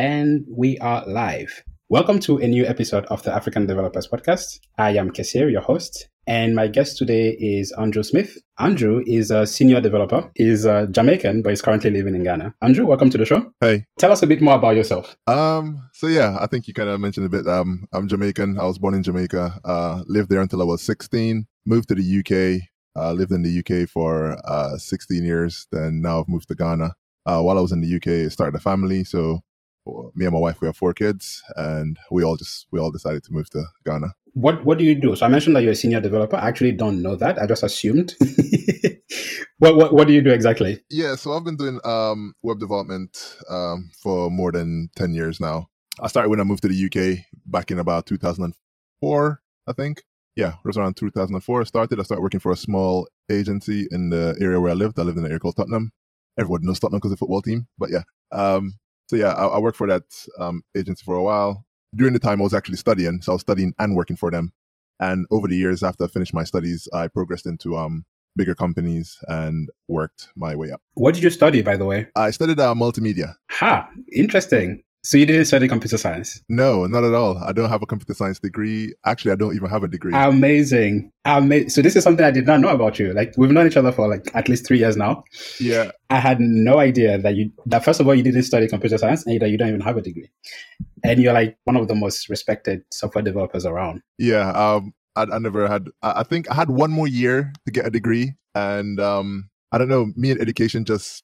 And we are live. Welcome to a new episode of the African Developers Podcast. I am Kesir, your host, and my guest today is Andrew Smith. Andrew is a senior developer. He's a Jamaican, but he's currently living in Ghana. Andrew, welcome to the show. Hey. Tell us a bit more about yourself. Um, so yeah, I think you kind of mentioned a bit. Um, I'm Jamaican. I was born in Jamaica. Uh, lived there until I was 16. Moved to the UK. Uh, lived in the UK for uh 16 years. Then now I've moved to Ghana. Uh, while I was in the UK, I started a family. So me and my wife, we have four kids, and we all just we all decided to move to Ghana. What What do you do? So I mentioned that you're a senior developer. I actually don't know that. I just assumed. what, what What do you do exactly? Yeah, so I've been doing um, web development um, for more than ten years now. I started when I moved to the UK back in about 2004, I think. Yeah, it was around 2004. I started. I started working for a small agency in the area where I lived. I lived in an area called Tottenham. Everyone knows Tottenham because of the football team. But yeah, um, so yeah, I, I worked for that um, agency for a while. During the time I was actually studying, so I was studying and working for them. And over the years, after I finished my studies, I progressed into um, bigger companies and worked my way up. What did you study, by the way? I studied uh, multimedia. Ha, interesting. So you didn't study computer science? No, not at all. I don't have a computer science degree. Actually, I don't even have a degree. Amazing. Amazing. So this is something I did not know about you. Like we've known each other for like at least three years now. Yeah. I had no idea that you that first of all you didn't study computer science and that you don't even have a degree. And you're like one of the most respected software developers around. Yeah. Um I, I never had I think I had one more year to get a degree and um I don't know, me and education just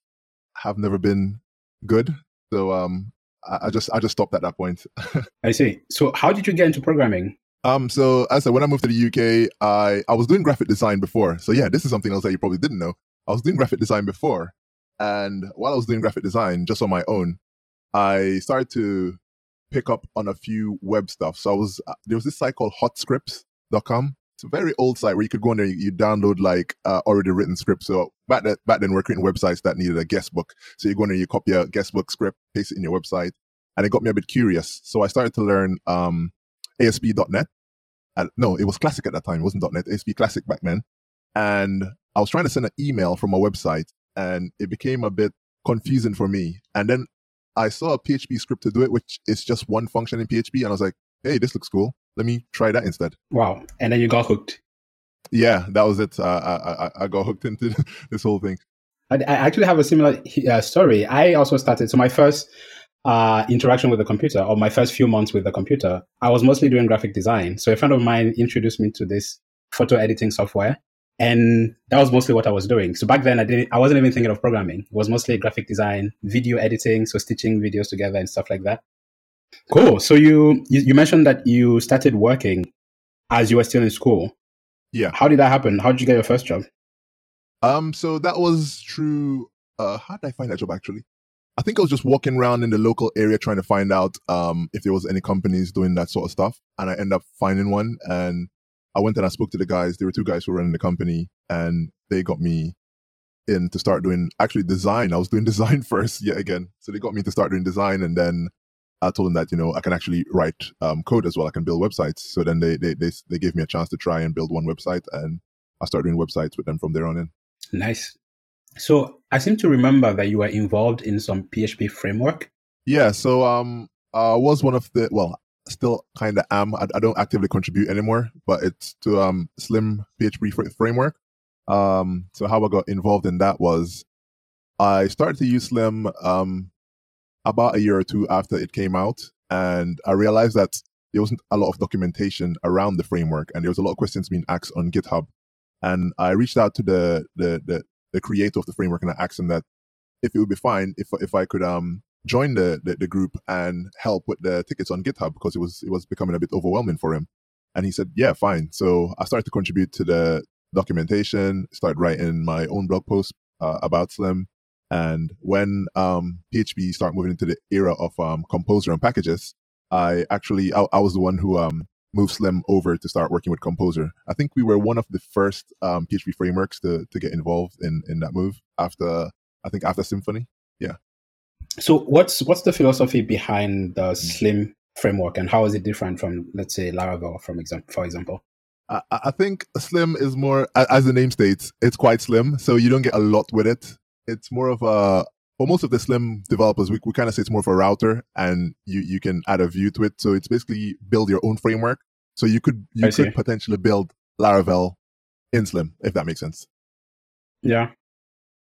have never been good. So um I, just I just stopped at that point. I see. So how did you get into programming? Um, so as I said, when I moved to the UK, I I was doing graphic design before. So yeah, this is something else that you probably didn't know. I was doing graphic design before, and while I was doing graphic design just on my own, I started to pick up on a few web stuff. So I was uh, there was this site called hotscripts.com it's a very old site where you could go in there, you download like uh, already written scripts. So back then, back then, we're creating websites that needed a guest book. So you go in there, you copy a guest book script, paste it in your website, and it got me a bit curious. So I started to learn um, ASP.NET. And, no, it was Classic at that time. It wasn't .NET. ASP Classic back then. And I was trying to send an email from a website, and it became a bit confusing for me. And then I saw a PHP script to do it, which is just one function in PHP, and I was like, hey, this looks cool. Let me try that instead. Wow. And then you got hooked. Yeah, that was it. Uh, I, I, I got hooked into this whole thing. I, I actually have a similar uh, story. I also started, so my first uh, interaction with the computer, or my first few months with the computer, I was mostly doing graphic design. So a friend of mine introduced me to this photo editing software. And that was mostly what I was doing. So back then I didn't I wasn't even thinking of programming. It was mostly graphic design, video editing, so stitching videos together and stuff like that. Cool. So you, you mentioned that you started working as you were still in school. Yeah. How did that happen? How did you get your first job? Um. So that was through. Uh, how did I find that job actually? I think I was just walking around in the local area trying to find out um if there was any companies doing that sort of stuff, and I ended up finding one. And I went and I spoke to the guys. There were two guys who were running the company, and they got me in to start doing actually design. I was doing design first, yet again. So they got me to start doing design, and then I told them that you know I can actually write um, code as well. I can build websites. So then they, they they they gave me a chance to try and build one website, and I started doing websites with them from there on in. Nice. So I seem to remember that you were involved in some PHP framework. Yeah. So um, I was one of the well, still kind of am. I, I, don't actively contribute anymore, but it's to um Slim PHP fr- framework. Um, so how I got involved in that was I started to use Slim um about a year or two after it came out. And I realized that there wasn't a lot of documentation around the framework and there was a lot of questions being asked on GitHub. And I reached out to the, the, the, the creator of the framework and I asked him that if it would be fine if, if I could, um, join the, the, the group and help with the tickets on GitHub because it was, it was becoming a bit overwhelming for him. And he said, yeah, fine. So I started to contribute to the documentation, started writing my own blog post uh, about Slim, and when um, PHP started moving into the era of um, Composer and packages, I actually I, I was the one who um, moved Slim over to start working with Composer. I think we were one of the first um, PHP frameworks to to get involved in in that move after I think after Symfony. Yeah. So what's what's the philosophy behind the Slim framework, and how is it different from let's say Laravel, from example, for example? I, I think Slim is more, as the name states, it's quite slim, so you don't get a lot with it it's more of a for most of the Slim developers, we, we kind of say it's more of a router, and you you can add a view to it. So it's basically build your own framework. So you could you I see. could potentially build Laravel in Slim if that makes sense. Yeah.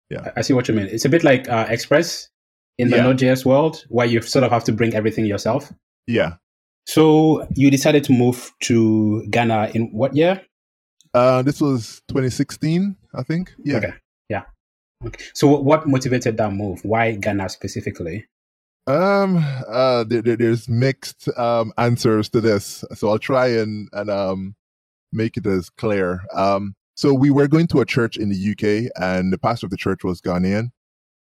Yeah. I- I see what you mean. It's a bit like uh, Express in the Yeah. Node.js world, where you sort of have to bring everything yourself. Yeah. So you decided to move to Ghana in what year? Uh, this was 2016, I think. Yeah. Okay. So what motivated that move? Why Ghana specifically? Um, uh, there, there- there's mixed um answers to this, so I'll try and and um make it as clear. Um, so we were going to a church in the UK, and the pastor of the church was Ghanaian,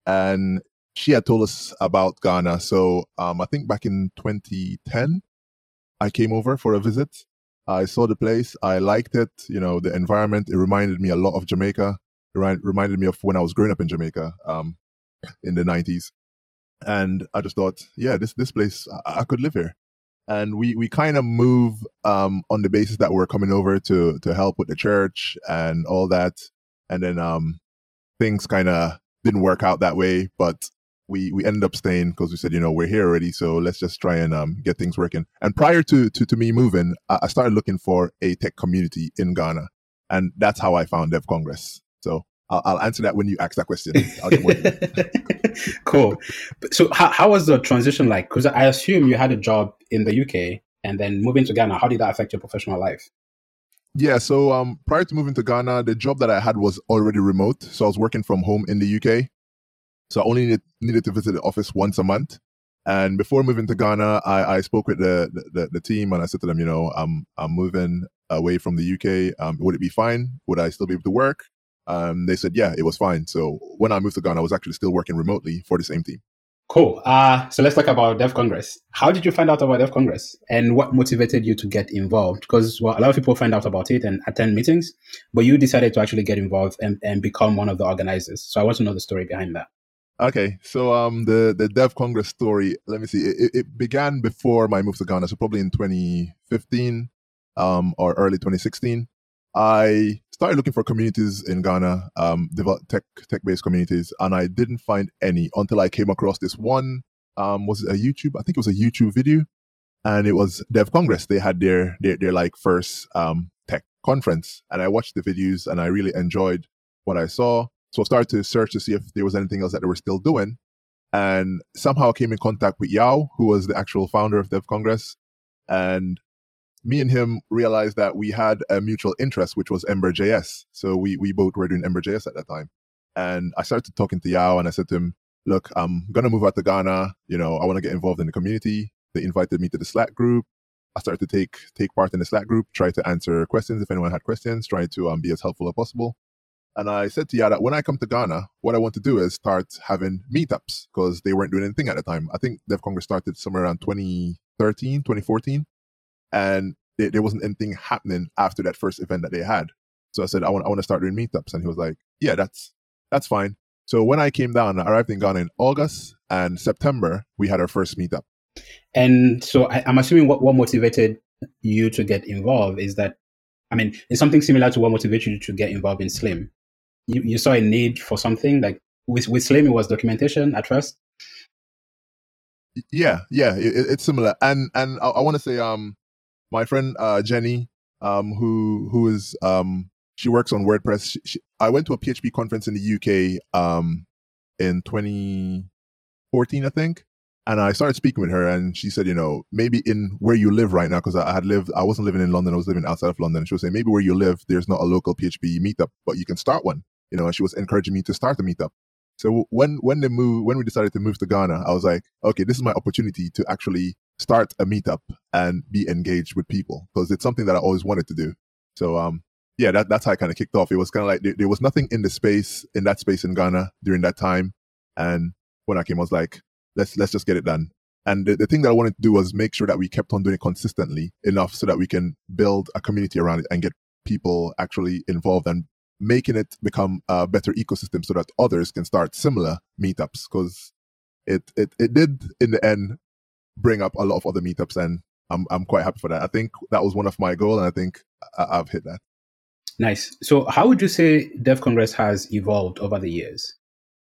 and she had told us about Ghana. So um, I think back in 2010, I came over for a visit. I saw the place. I liked it. You know, the environment. It reminded me a lot of Jamaica. It reminded me of when I was growing up in Jamaica um, in the 90s and I just thought, yeah, this this place I, I could live here. And we we kind of move um, on the basis that we're coming over to to help with the church and all that, and then um, things kind of didn't work out that way. But we we ended up staying because we said, you know, we're here already, so let's just try and um, get things working. And prior to to, to me moving, I, I started looking for a tech community in Ghana, and that's how I found Dev Congress. So I'll, I'll answer that when you ask that question. I'll get more cool. So how, how was the transition like? Because I assume you had a job in the UK and then moving to Ghana. How did that affect your professional life? Yeah, so um, prior to moving to Ghana, the job that I had was already remote. So I was working from home in the UK. So I only needed, needed to visit the office once a month. And before moving to Ghana, I, I spoke with the, the the team and I said to them, you know, I'm I'm moving away from the UK. Um, would it be fine? Would I still be able to work? Um, they said, yeah, it was fine. So when I moved to Ghana, I was actually still working remotely for the same team. Cool. Uh, so let's talk about Dev Congress. How did you find out about Dev Congress and what motivated you to get involved? Because well, a lot of people find out about it and attend meetings, but you decided to actually get involved and, and become one of the organizers. So I want to know the story behind that. Okay, so um, the the Dev Congress story. Let me see. It, it- it began before my move to Ghana, so probably in 2015, um, or early 2016. I started looking for communities in Ghana, um, tech tech based communities, and I didn't find any until I came across this one. Um, was it a YouTube? I think it was a YouTube video, and it was Dev Congress. They had their their, their like first um tech conference, and I watched the videos, and I really enjoyed what I saw. So I started to search to see if there was anything else that they were still doing. And somehow came in contact with Yao, who was the actual founder of Dev Congress. And me and him realized that we had a mutual interest, which was Ember.js. So we, we both were doing Ember.js at that time. And I started talking to Yao and I said to him, look, I'm going to move out to Ghana. You know, I want to get involved in the community. They invited me to the Slack group. I started to take take part in the Slack group, try to answer questions if anyone had questions, try to um, be as helpful as possible. And I said to Yao that when I come to Ghana, what I want to do is start having meetups because they weren't doing anything at the time. I think Dev Congress started somewhere around 2013, 2014, and there, there wasn't anything happening after that first event that they had. So I said, I want, I want to start doing meetups. And he was like, yeah, that's, that's fine. So when I came down, I arrived in Ghana in August and September, we had our first meetup. And so I, I'm assuming what, what motivated you to get involved is that, I mean, it's something similar to what motivated you to get involved in Slim. You, you saw a need for something like with, with Slim, it was documentation at first. Yeah, yeah, it- it's similar. And and I, I want to say, um, my friend uh, Jenny, um, who who is um, she works on WordPress. She, she, I went to a PHP conference in the UK um, in 2014, I think, and I started speaking with her, and she said, you know, maybe in where you live right now, because I, I had lived, I wasn't living in London, I was living outside of London. She was saying maybe where you live, there's not a local PHP meetup, but you can start one. You know, and she was encouraging me to start a meetup. So when when they move when we decided to move to Ghana, I was like, okay, this is my opportunity to actually start a meetup and be engaged with people because it's something that I always wanted to do. So um yeah, that, that's how I kind of kicked off. It was kind of like there, there was nothing in the space in that space in Ghana during that time, and when I came, I was like, let's let's just get it done. And the, the thing that I wanted to do was make sure that we kept on doing it consistently enough so that we can build a community around it and get people actually involved and making it become a better ecosystem so that others can start similar meetups because it, it it did in the end bring up a lot of other meetups and I'm I'm quite happy for that. I think that was one of my goals and I think I, I've hit that. Nice. So how would you say Dev Congress has evolved over the years?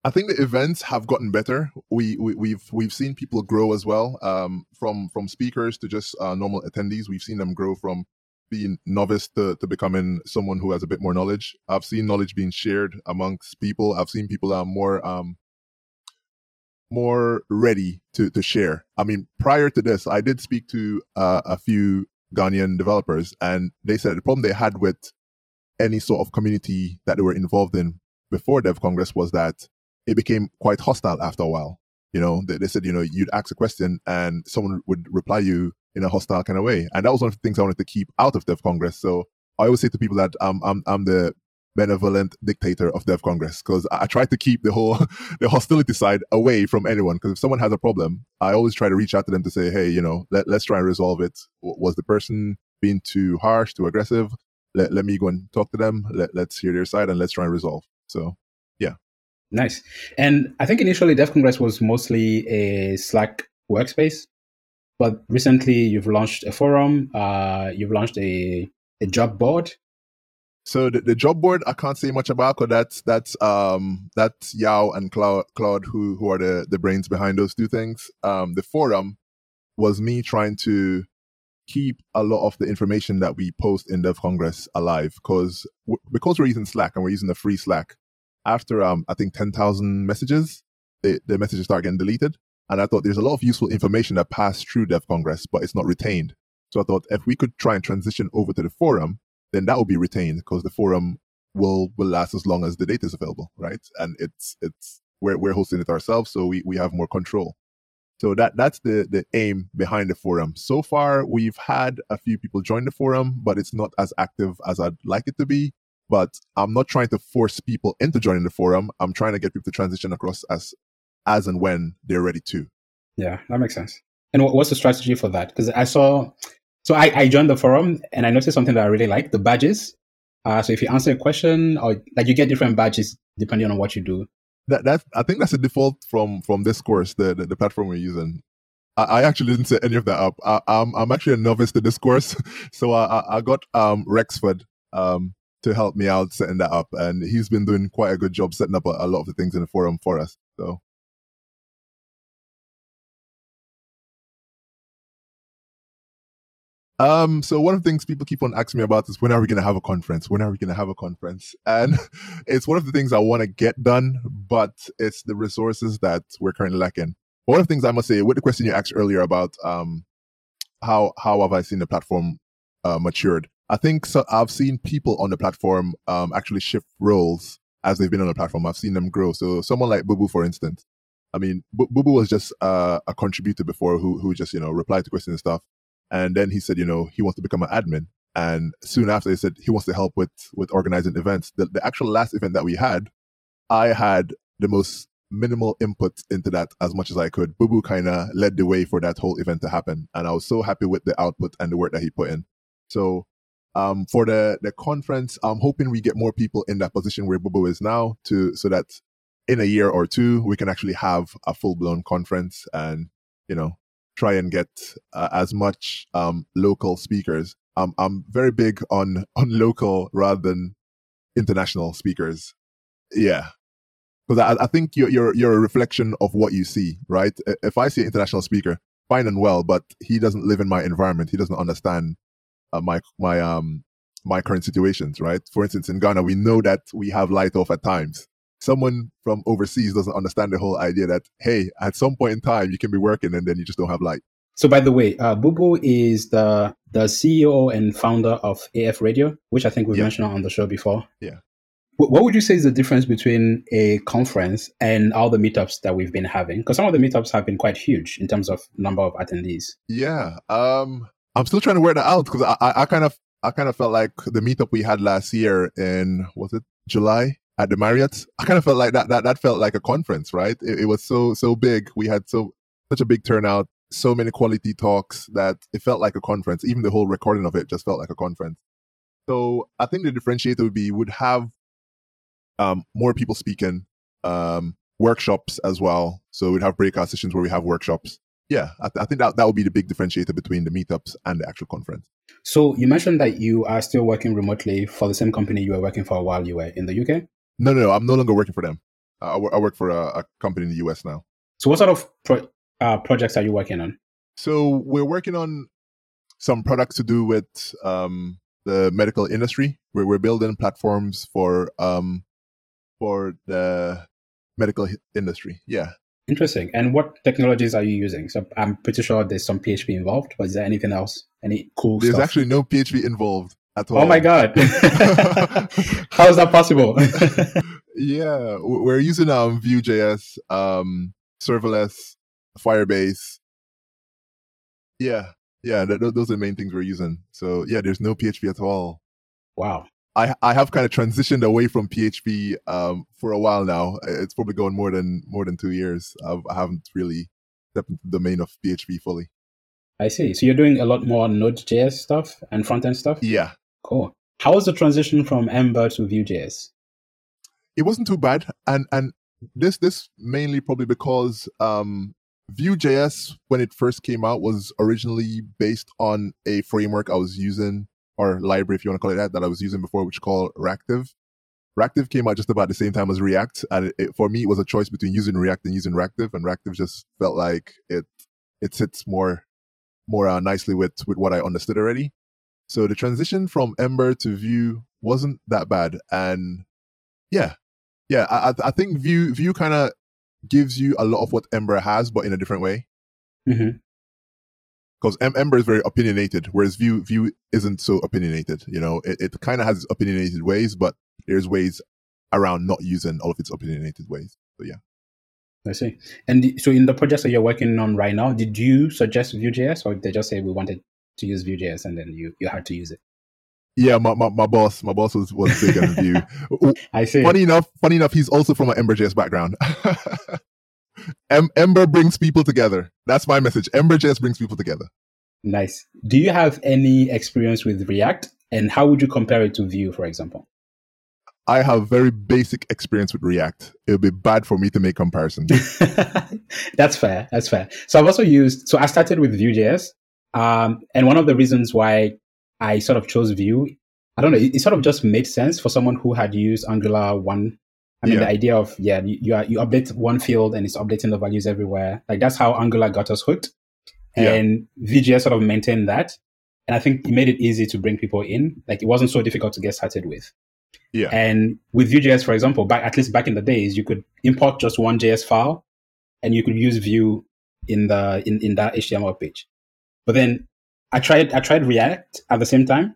I think the events have gotten better. We, we have we've, we've seen people grow as well. Um, from from speakers to just uh, normal attendees, we've seen them grow from being novice to, to becoming someone who has a bit more knowledge. I've seen knowledge being shared amongst people. I've seen people are more um more ready to to share. I mean, prior to this, I did speak to uh, a few Ghanaian developers, and they said the problem they had with any sort of community that they were involved in before Dev Congress was that it became quite hostile after a while. You know, they, they said, you know, you'd ask a question and someone would reply you in a hostile kind of way. And that was one of the things I wanted to keep out of Dev Congress. So I always say to people that um, I'm, I'm the benevolent dictator of Dev Congress because I, try to keep the whole, the hostility side away from anyone. Because if someone has a problem, I always try to reach out to them to say, hey, you know, let, let's try and resolve it. Was the person being too harsh, too aggressive? Let, let me go and talk to them. Let, let's hear their side and let's try and resolve. So yeah. Nice. And I think initially Dev Congress was mostly a Slack workspace, but recently you've launched a forum, uh, you've launched a, a job board. So the, the job board I can't say much about because that's that's um that's Yao and Claude, Claude who who are the the brains behind those two things. Um, the forum was me trying to keep a lot of the information that we post in Dev Congress alive because because we're using Slack and we're using the free Slack after um, I think 10,000 messages, the, the messages start getting deleted. And I thought there's a lot of useful information that passed through Dev Congress, but it's not retained. So I thought if we could try and transition over to the forum, then that will be retained because the forum will will last as long as the data is available, right? And it's it's we're we're hosting it ourselves, so we we have more control. So that that's the the aim behind the forum. So far, we've had a few people join the forum, but it's not as active as I'd like it to be but I'm not trying to force people into joining the forum. I'm trying to get people to transition across as as and when they're ready to. Yeah, that makes sense. And what's the strategy for that? Because I saw, so I, I joined the forum and I noticed something that I really like: the badges. Uh, so if you answer a question, or like you get different badges depending on what you do. That that I think that's a default from from Discourse, the the, the platform we're using. I, I, actually didn't set any of that up. I, am I'm, I'm actually a novice to Discourse, so I, I got um Rexford um to help me out setting that up. And he's been doing quite a good job setting up a, a lot of the things in the forum for us. So. Um, so one of the things people keep on asking me about is when are we going to have a conference? When are we going to have a conference? And it's one of the things I want to get done, but it's the resources that we're currently lacking. One of the things I must say with the question you asked earlier about, um, how, how have I seen the platform, uh, matured? I think so, I've seen people on the platform um, actually shift roles as they've been on the platform. I've seen them grow. So someone like Bubu, for instance, I mean, Bubu was just uh, a contributor before who who just you know replied to questions and stuff, and then he said you know he wants to become an admin. And soon after, he said he wants to help with with organizing events. The, the actual last event that we had, I had the most minimal input into that as much as I could. Bubu kind of led the way for that whole event to happen, and I was so happy with the output and the work that he put in. So um, for the the conference, I'm hoping we get more people in that position where Bubu is now, to so that in a year or two we can actually have a full blown conference and you know try and get uh, as much um, local speakers. Um, I'm very big on on local rather than international speakers. Yeah, because I, I, think you're, you're you're a reflection of what you see, right? If I see an international speaker, fine and well, but he doesn't live in my environment, he doesn't understand uh, my my um my current situations, right? For instance, in Ghana, we know that we have light off at times. Someone from overseas doesn't understand the whole idea that hey, at some point in time you can be working and then you just don't have light. So, by the way, uh, Bubu is the the CEO and founder of AF Radio, which I think we yeah. mentioned on the show before. Yeah. What would you say is the difference between a conference and all the meetups that we've been having? Because some of the meetups have been quite huge in terms of number of attendees. Yeah. Um, I'm still trying to work that out because I, I, I kind of I kind of felt like the meetup we had last year in was it July at the Marriott. I kind of felt like that that that felt like a conference, right? It, it was so so big. We had so such a big turnout, so many quality talks that it felt like a conference. Even the whole recording of it just felt like a conference. So I think the differentiator would be would have um, more people speaking, um, workshops as well. So we'd have breakout sessions where we have workshops yeah, I, th- I, think that that would be the big differentiator between the meetups and the actual conference. So you mentioned that you are still working remotely for the same company you were working for while you were in the UK. No, no, no I'm no longer working for them. I, I work for a, a, company in the US now. So, what sort of pro- uh, projects are you working on? So, we're working on some products to do with um, the medical industry. Where we're building platforms for um, for the medical industry. Yeah. Interesting. And what technologies are you using? So I'm pretty sure there's some PHP involved, but is there anything else? Any cool There's stuff? actually no PHP involved at all. Oh my God. How is that possible? yeah. We're using um, Vue.js, um, serverless, Firebase. Yeah. Yeah. Th- those are the main things we're using. So yeah, there's no PHP at all. Wow. I I have kind of transitioned away from PHP um, for a while now. It's probably going more than more than two years. I've, I haven't really stepped into the domain of PHP fully. I see. So you're doing a lot more Node.js stuff and front end stuff. Yeah. Cool. How was the transition from Ember to Vue.js? It wasn't too bad, and and this this mainly probably because um, Vue.js when it first came out was originally based on a framework I was using or library, if you want to call it that, that I was using before, which called Ractive. Ractive came out just about the same time as React, and it, it, for me, it was a choice between using React and using Ractive, and Ractive just felt like it it sits more more uh, nicely with with what I understood already. So the transition from Ember to Vue wasn't that bad, and yeah, yeah, I I think Vue Vue kind of gives you a lot of what Ember has, but in a different way. Mm-hmm because Ember is very opinionated, whereas Vue Vue isn't so opinionated. You know, it, it kind of has opinionated ways, but there's ways around not using all of its opinionated ways. So yeah. I see. And so in the projects that you're working on right now, did you suggest Vue.js or did they just say we wanted to use Vue.js and then you, you had to use it? Yeah, my, my, my boss, my boss was, was big on Vue. I see. Funny enough, funny enough, he's also from an Ember.js background. Em- Ember brings people together. That's my message. Ember.js brings people together. Nice. Do you have any experience with React? And how would you compare it to Vue, for example? I have very basic experience with React. It would be bad for me to make comparisons. That's fair. That's fair. So I've also used, so I started with Vue.js. Um, and one of the reasons why I sort of chose Vue, I don't know, it, it, sort of just made sense for someone who had used Angular 1 I mean, yeah. the idea of yeah, you you, are, you, update one field and it's updating the values everywhere. Like that's how Angular got us hooked, and yeah. Vue.js sort of maintained that. And I think it made it easy to bring people in. Like it wasn't so difficult to get started with. Yeah. And with Vue.js, for example, back at least back in the days, you could import just one JS file, and you could use Vue in the in, in that HTML page. But then I tried I tried React at the same time,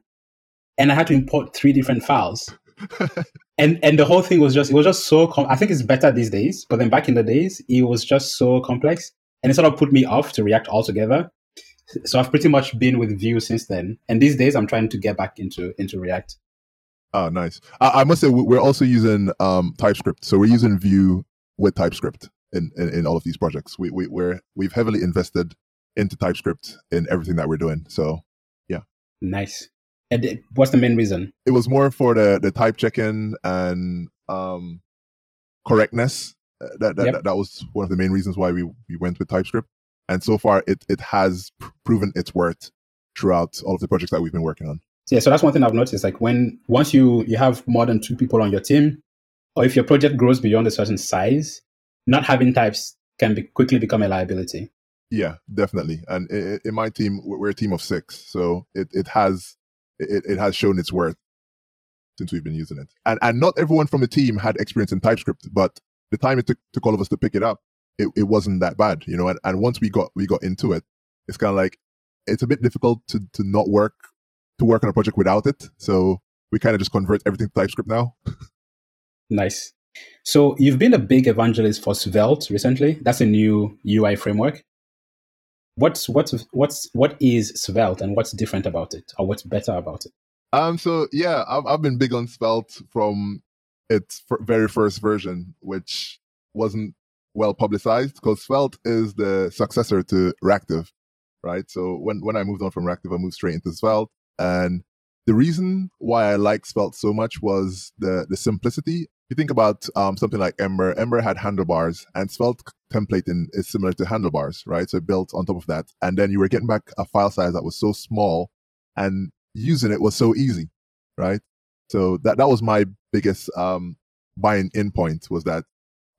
and I had to import three different files. and and the whole thing was just it was just so com- I think it's better these days, but then back in the days it was just so complex, and it sort of put me off to React altogether. So I've pretty much been with Vue since then, and these days I'm trying to get back into into React. Oh, nice. I, I must say we're also using um, TypeScript, so we're using Vue with TypeScript in, in, in all of these projects. We we we're we've heavily invested into TypeScript in everything that we're doing. So yeah, nice. And what's the main reason? It was more for the the type checking and um, correctness. Uh, that that, yep. that, that was one of the main reasons why we we went with TypeScript. And so far, it it has pr- proven its worth throughout all of the projects that we've been working on. Yeah, so that's one thing I've noticed. Like when once you you have more than two people on your team, or if your project grows beyond a certain size, not having types can be quickly become a liability. Yeah, definitely. And in my team, we're a team of six, so it, it has it, it has shown its worth since we've been using it. And and not everyone from the team had experience in TypeScript, but the time it took, took all of us to pick it up, it, it wasn't that bad, you know. And, and once we got we got into it, it's kind of like it's a bit difficult to to not work to work on a project without it. So we kind of just convert everything to TypeScript now. nice. So you've been a big evangelist for Svelte recently. That's a new UI framework what's what's what's what is Svelte and what's different about it, or what's better about it? Um. So yeah, I've I've been big on Svelte from its very first version, which wasn't well publicized because Svelte is the successor to Ractive right? So when when I moved on from Ractive I moved straight into Svelte, and the reason why I liked Svelte so much was the the simplicity If you think about um, something like Ember, Ember had handlebars, and Svelte templating is similar to handlebars, right? So built on top of that, and then you were getting back a file size that was so small, and using it was so easy, right? So that that was my biggest um, buying in point was that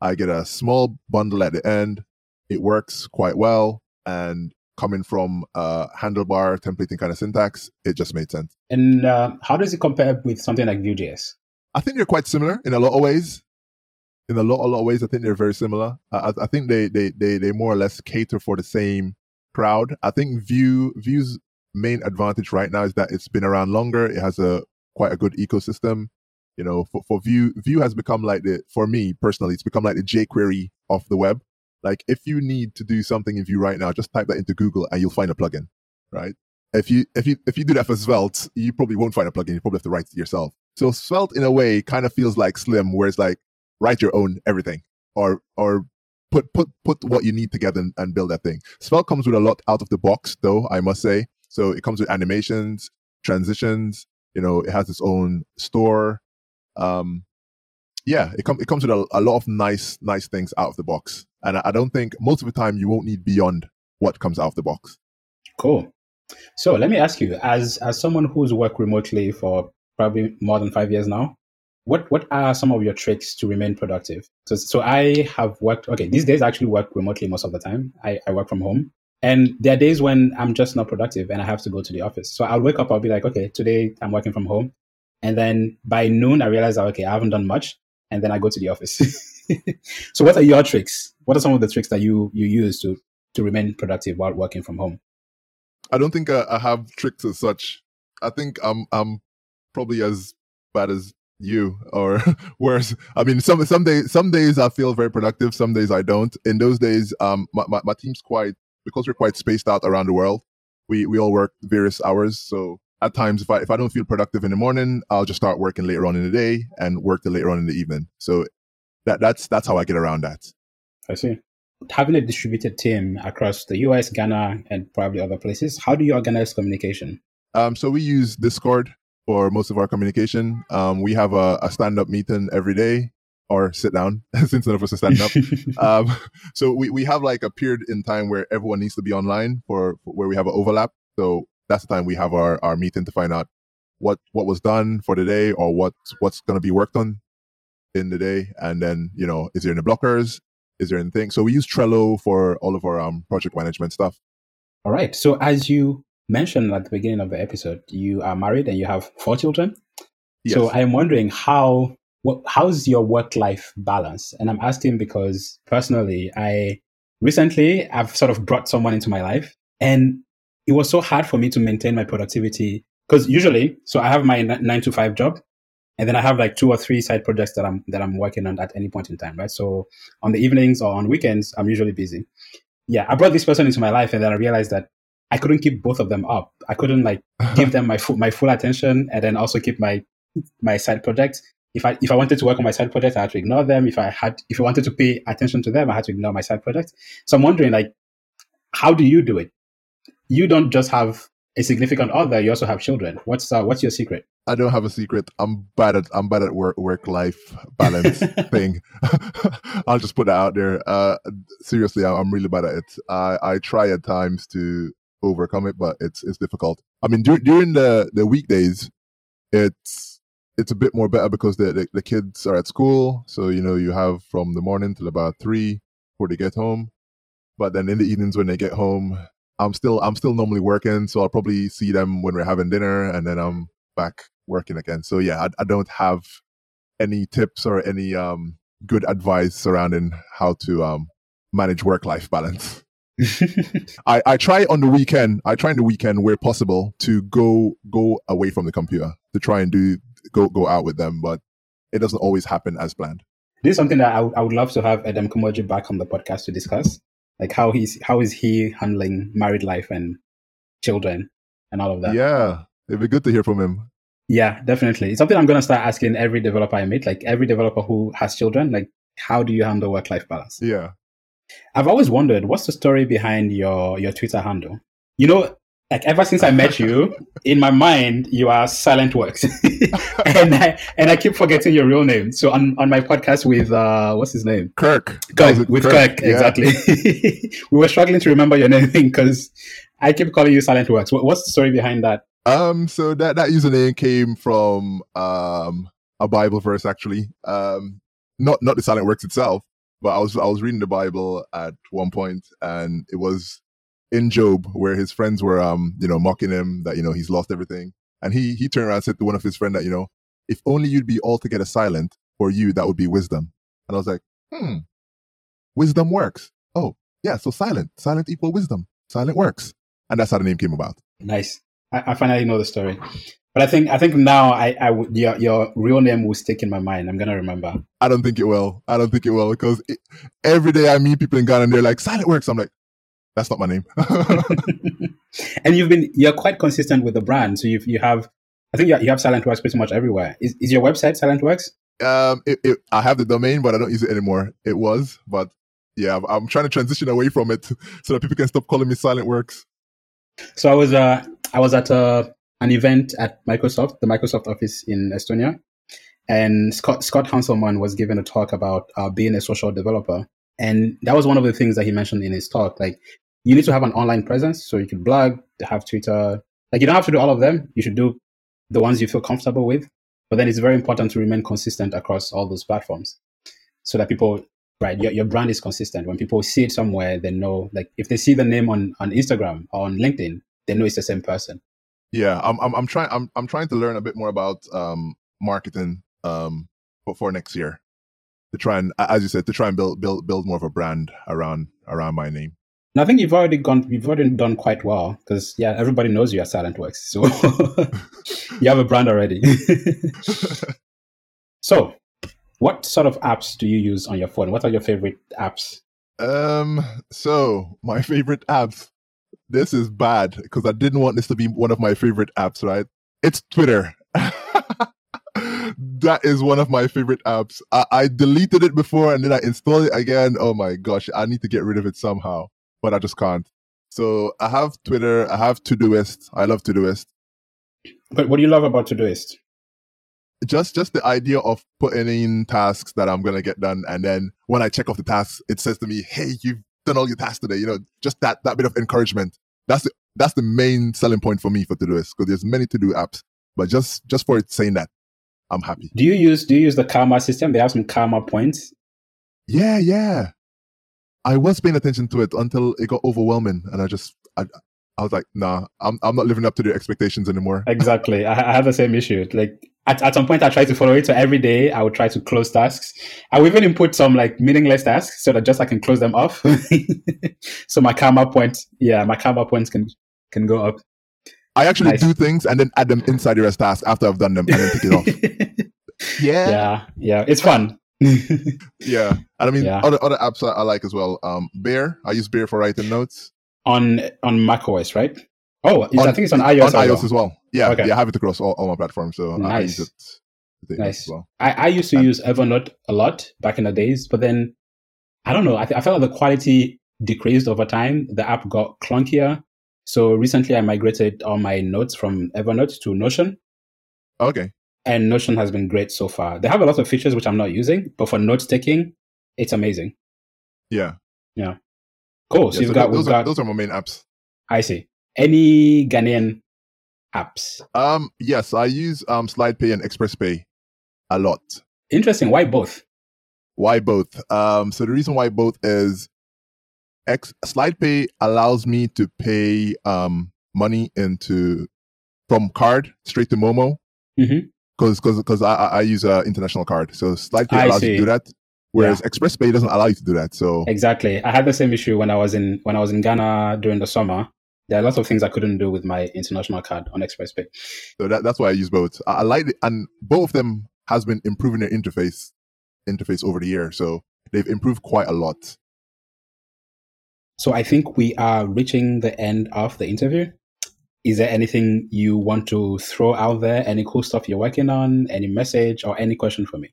I get a small bundle at the end. It works quite well. And coming from a handlebar templating kind of syntax, it just made sense. And uh, how does it compare with something like Vue.js? I think they're quite similar in a lot of ways. In a lot, a lot of ways, I think they're very similar. I, I think they, they, they, they more or less cater for the same crowd. I think Vue, Vue's main advantage right now is that it's been around longer. It has a quite a good ecosystem. You know, for, for Vue, Vue has become like the, for me personally, it's become like the jQuery of the web. Like if you need to do something in Vue right now, just type that into Google and you'll find a plugin, right? If you, if you, if you do that for Svelte, you probably won't find a plugin. You probably have to write it yourself. So Svelte in a way kind of feels like Slim, where it's like write your own everything or, or put, put, put what you need together and, and build that thing. Svelte comes with a lot out of the box though, I must say. So it comes with animations, transitions, you know, it has its own store. Um, yeah, it, com- it comes with a, a, lot of nice, nice things out of the box. And I, I don't think most of the time you won't need beyond what comes out of the box. Cool. So let me ask you, as as someone who's worked remotely for probably more than five years now, what what are some of your tricks to remain productive? So so I have worked okay, these days I actually work remotely most of the time. I, I work from home. And there are days when I'm just not productive and I have to go to the office. So I'll wake up, I'll be like, okay, today I'm working from home. And then by noon, I realize, okay, I haven't done much. And then I go to the office. so what are your tricks? What are some of the tricks that you, you use to, to remain productive while working from home? I don't think I, I have tricks as such. I think I'm, I'm probably as bad as you or worse. I mean, some, some days, some days I feel very productive. Some days I don't. In those days, um, my, my, my team's quite, because we're quite spaced out around the world. We, we all work various hours. So at times if I if I don't feel productive in the morning, I'll just start working later on in the day and work till later on in the evening. So that that's that's how I get around that. I see. Having a distributed team across the US, Ghana, and probably other places, how do you organize communication? Um, so we use Discord for most of our communication. Um, we have a, a stand up meeting every day or sit down since none of us are standing up. um, so we, we have like a period in time where everyone needs to be online for, for where we have an overlap. So that's the time we have our, our meeting to find out what what was done for the day or what what's going to be worked on in the day. And then you know is there any blockers? Is there anything? So we use trello for all of our um, project management stuff. All right. So as you mentioned at the beginning of the episode you are married and you have four children. Yes. so i'm wondering how what, how's your work life balance? And i'm asking because personally i recently i've sort of brought someone into my life and it was so hard for me to maintain my productivity because usually, so I have my nine to five job, and then I have like two or three side projects that I'm that I'm working on at any point in time, right? So on the evenings or on weekends, I'm usually busy. Yeah, I brought this person into my life, and then I realized that I couldn't keep both of them up. I couldn't like uh-huh. give them my full my full attention, and then also keep my my side projects. If I if I wanted to work on my side project, I had to ignore them. If I had if I wanted to pay attention to them, I had to ignore my side project. So I'm wondering, like, how do you do it? You don't just have a significant other, you also have children. What's uh, what's your secret? I don't have a secret. I'm bad at I'm bad at work work life balance thing. I'll just put that out there. Uh, seriously, I'm really bad at it. I I try at times to overcome it, but it's it's difficult. I mean, dur- during the the weekdays, it's it's a bit more better because the, the, the kids are at school, so you know you have from the morning till about three before they get home. But then in the evenings when they get home, I'm still I'm still normally working, so I'll probably see them when we're having dinner, and then I'm back working again. So yeah, I, I don't have any tips or any um, good advice surrounding how to um, manage work life balance. I, I try on the weekend. I try on the weekend where possible to go go away from the computer to try and do go go out with them, but it doesn't always happen as planned. This is something that I, w- I would love to have Adam Kumoji back on the podcast to discuss like how he's how is he handling married life and children and all of that? Yeah. It'd be good to hear from him. Yeah definitely. It's something i'm going to start asking every developer i meet like every developer who has children like how do you handle work life balance? Yeah. I've always wondered what's the story behind your your twitter handle? You know like ever since I met you, in my mind you are Silent Works, and I and I keep forgetting your real name. So on, on my podcast with uh, what's his name? Kirk. Kirk with Kirk, Kirk yeah. exactly. we were struggling to remember your name because I keep calling you Silent Works. What, what's the story behind that? Um, so that that username came from um a Bible verse actually. Um, not not the Silent Works itself, but I was I was reading the Bible at one point, and it was in Job where his friends were um you know mocking him that you know he's lost everything, and he he turned around and said to one of his friends that you know if only you'd be altogether silent for you that would be wisdom, and I was like hmm, wisdom works. Oh yeah, so silent, silent equal wisdom, silent works, and that's how the name came about. Nice. I, I finally know the story. But I think I think now I, I would your your real name will stick in my mind. I'm gonna remember. I don't think it will. I don't think it will because it, every day I meet people in Ghana and they're like Silent Works. I'm like, that's not my name. and you've been you're quite consistent with the brand. So you've you have I think you have Silent Works pretty much everywhere. Is is your website Silent Works? Um, it, it, I have the domain, but I don't use it anymore. It was, but yeah, I'm trying to transition away from it so that people can stop calling me Silent Works. So I was uh I was at a an event at Microsoft, the Microsoft office in Estonia. And Scott, Scott Hanselman was given a talk about uh, being a social developer. And that was one of the things that he mentioned in his talk. Like, you need to have an online presence. So you can blog, have Twitter. Like, you don't have to do all of them. You should do the ones you feel comfortable with. But then it's very important to remain consistent across all those platforms so that people, right, your, your brand is consistent. When people see it somewhere, they know, like, if they see the name on, on Instagram or on LinkedIn, they know it's the same person. Yeah, I'm I'm I'm trying I'm I'm trying to learn a bit more about um marketing um for next year to try and as you said to try and build build build more of a brand around around my name. And I think you've already gone you've already done quite well because yeah everybody knows you at Silent Works so you have a brand already. so, what sort of apps do you use on your phone? What are your favorite apps? Um, so my favorite apps this is bad because I didn't want this to be one of my favorite apps, right? It's Twitter. that is one of my favorite apps. I, I, deleted it before and then I installed it again. Oh my gosh, I need to get rid of it somehow, but I just can't. So I have Twitter, I have Todoist. I love Todoist. But what do you love about Todoist? Just just the idea of putting in tasks that I'm gonna get done, and then when I check off the tasks, it says to me, "Hey, you've done all your tasks today." You know, just that that bit of encouragement that's the, that's the main selling point for me for Todoist because there's many to do apps, but just just for it saying that, I'm happy. Do you use do you use the karma system? They have some karma points. Yeah, yeah. I was paying attention to it until it got overwhelming, and I just I, I was like, nah, I'm I'm not living up to the expectations anymore. Exactly, I, I have the same issue. Like at, at some point I try to follow it. So every day I would try to close tasks. I would even input some like meaningless tasks so that just I can close them off. so my karma points, yeah, my karma points can can go up. I actually nice. do things and then add them inside the rest task after I've done them and then take it off. yeah. Yeah. Yeah. It's fun. yeah. And I mean yeah. other other apps I, I like as well. Um Bear. I use Bear for writing notes. On on macOS, right? Oh, on, I think it's on iOS. On iOS as well. Yeah, okay. yeah, I have it across all, all my platforms, so nice. I use it. Nice. Well. I, I used to and, use Evernote a lot back in the days, but then I don't know. I, th- I felt like the quality decreased over time. The app got clunkier. So recently, I migrated all my notes from Evernote to Notion. Okay. And Notion has been great so far. They have a lot of features which I'm not using, but for note taking, it's amazing. Yeah. Yeah. Cool. So, yeah, you've so got those, got, are, those are my main apps. I see. Any Ghanaian apps? Um, yes, I use um Slydepay and ExpressPay a lot. Interesting. Why both? Why both? Um, so the reason why both is X Slydepay allows me to pay um money into from card straight to Momo. Mm-hmm because because because I, I use a international card, so Slydepay allows you to do that. Whereas yeah. ExpressPay doesn't allow you to do that. So exactly, I had the same issue when I was in when I was in Ghana during the summer there are lots of things I couldn't do with my international card on ExpressPay. So that, that's why I use both. I, I like it, and both of them has been improving their interface interface over the year. So they've improved quite a lot. So I think we are reaching the end of the interview. Is there anything you want to throw out there? Any cool stuff you're working on? Any message or any question for me?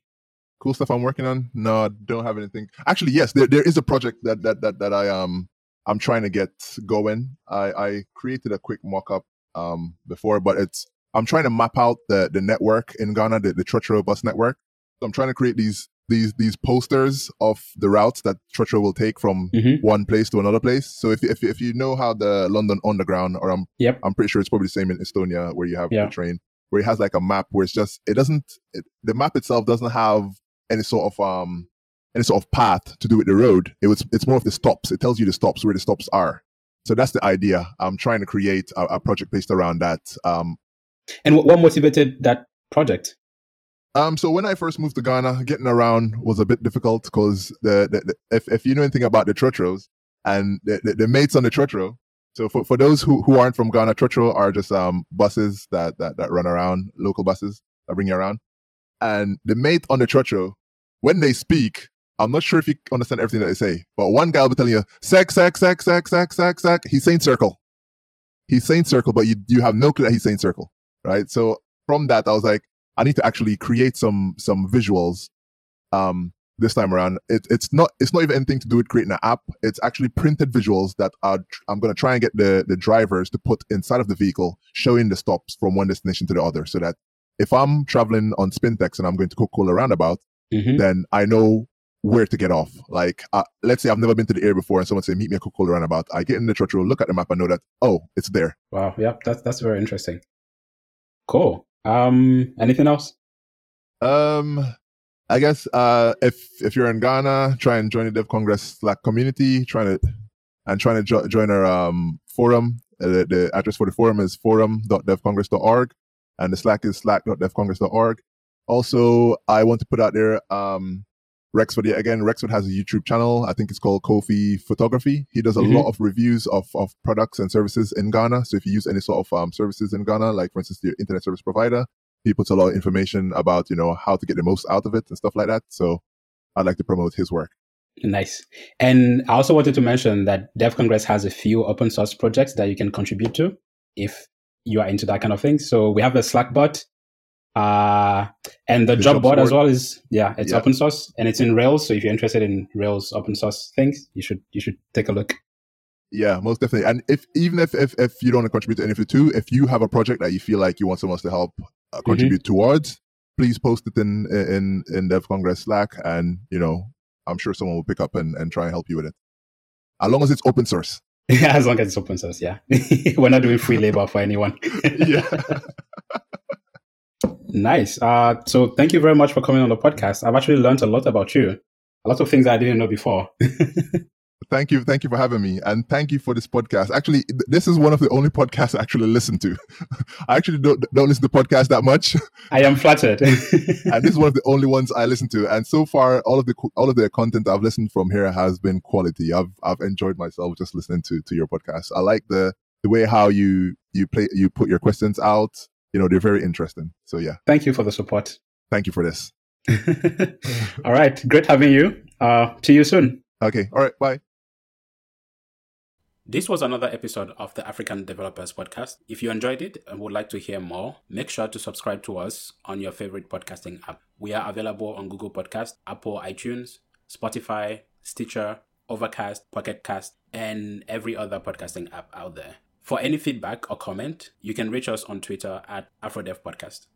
Cool stuff I'm working on? No, I don't have anything. Actually, yes, there, there is a project that, that that that I um I'm trying to get going. I, I created a quick mock-up um, before, but it's I'm trying to map out the the network in Ghana, the, the Trotro bus network. So I'm trying to create these these these posters of the routes that Trotro will take from mm-hmm. one place to another place. So if, if if you know how the London Underground, or I'm yep. I'm pretty sure it's probably the same in Estonia where you have yeah. the train, where it has like a map where it's just it doesn't it, the map itself doesn't have any sort of um any sort of path to do with the road. It was it's more of the stops. It tells you the stops where the stops are. So that's the idea. I'm trying to create a, a project based around that. Um, and what motivated that project? Um, so when I first moved to Ghana, getting around was a bit difficult because the, the, the, if if you know anything about the trotros and the, the, the mates on the trotro. So for, for those who, who aren't from Ghana, trotro are just um buses that, that that run around, local buses that bring you around. And the mate on the trotro, when they speak, I'm not sure if you understand everything that they say, but one guy will be telling you, sex, sex, sex, sex, sex, sex, sex. He's saying circle. He's saying circle, but you, you have no clue that he's saying circle, right? So from that, I was like, I need to actually create some some visuals um, this time around. It, it's not it's not even anything to do with creating an app. It's actually printed visuals that are I'm going to try and get the the drivers to put inside of the vehicle, showing the stops from one destination to the other, so that if I'm traveling on Spintex and I'm going to Coca-Cola roundabout, mm-hmm. then I know where to get off. Like, uh, let's say I've never been to the area before, and someone say, "Meet me at Coca-Cola roundabout." I get in the church, look at the map, and know that oh, it's there. Wow, yeah, that's that's very interesting. Cool. Um, anything else? Um, I guess uh, if if you're in Ghana, try and join the Dev Congress Slack community. Trying to and trying to jo- join our um, forum. Uh, the, the, address for the forum is forum.devcongress.org, and the Slack is slack.devcongress.org. Also, I want to put out there um, Rexford, yeah, again, Rexford has a YouTube channel. I think it's called Kofi Photography. He does a mm-hmm. lot of reviews of, of products and services in Ghana. So if you use any sort of um, services in Ghana, like for instance, your internet service provider, he puts a lot of information about, you know, how to get the most out of it and stuff like that. So I'd like to promote his work. Nice. And I also wanted to mention that Dev Congress has a few open source projects that you can contribute to if you are into that kind of thing. So we have a Slack bot uh, and the, the job, job board, as well is yeah, it's yeah. open source and it's in Rails. So if you're interested in Rails open source things, you should you should take a look. Yeah, most definitely. And if even if if, if you don't want to contribute to any of the two, if you have a project that you feel like you want someone else to help uh, mm-hmm. contribute mm-hmm. towards, please post it in in in Dev Congress Slack, and you know I'm sure someone will pick up and, and try and help you with it. As long as it's open source. Yeah, as long as it's open source. Yeah, we're not doing free labor for anyone. yeah. Nice. Uh, so thank you very much for coming on the podcast. I've actually learned a lot about you, a lot of things I didn't know before. thank you. Thank you for having me. And thank you for this podcast. Actually, this is one of the only podcasts I actually listen to. I actually don't, don't listen to podcasts that much. I am flattered. and this is one of the only ones I listen to. And so far, all of the, all of the content I've listened from here has been quality. I've, I've enjoyed myself just listening to, to your podcast. I like the, the way how you, you play, you put your questions out you know, they're very interesting. So yeah. Thank you for the support. Thank you for this. All right. Great having you. Uh, see you soon. Okay. All right. Bye. This was another episode of the African Developers Podcast. If you enjoyed it and would like to hear more, make sure to subscribe to us on your favorite podcasting app. We are available on Google Podcast, Apple iTunes, Spotify, Stitcher, Overcast, Pocket Cast, and every other podcasting app out there. For any feedback or comment, you can reach us on Twitter at AfroDev Podcast.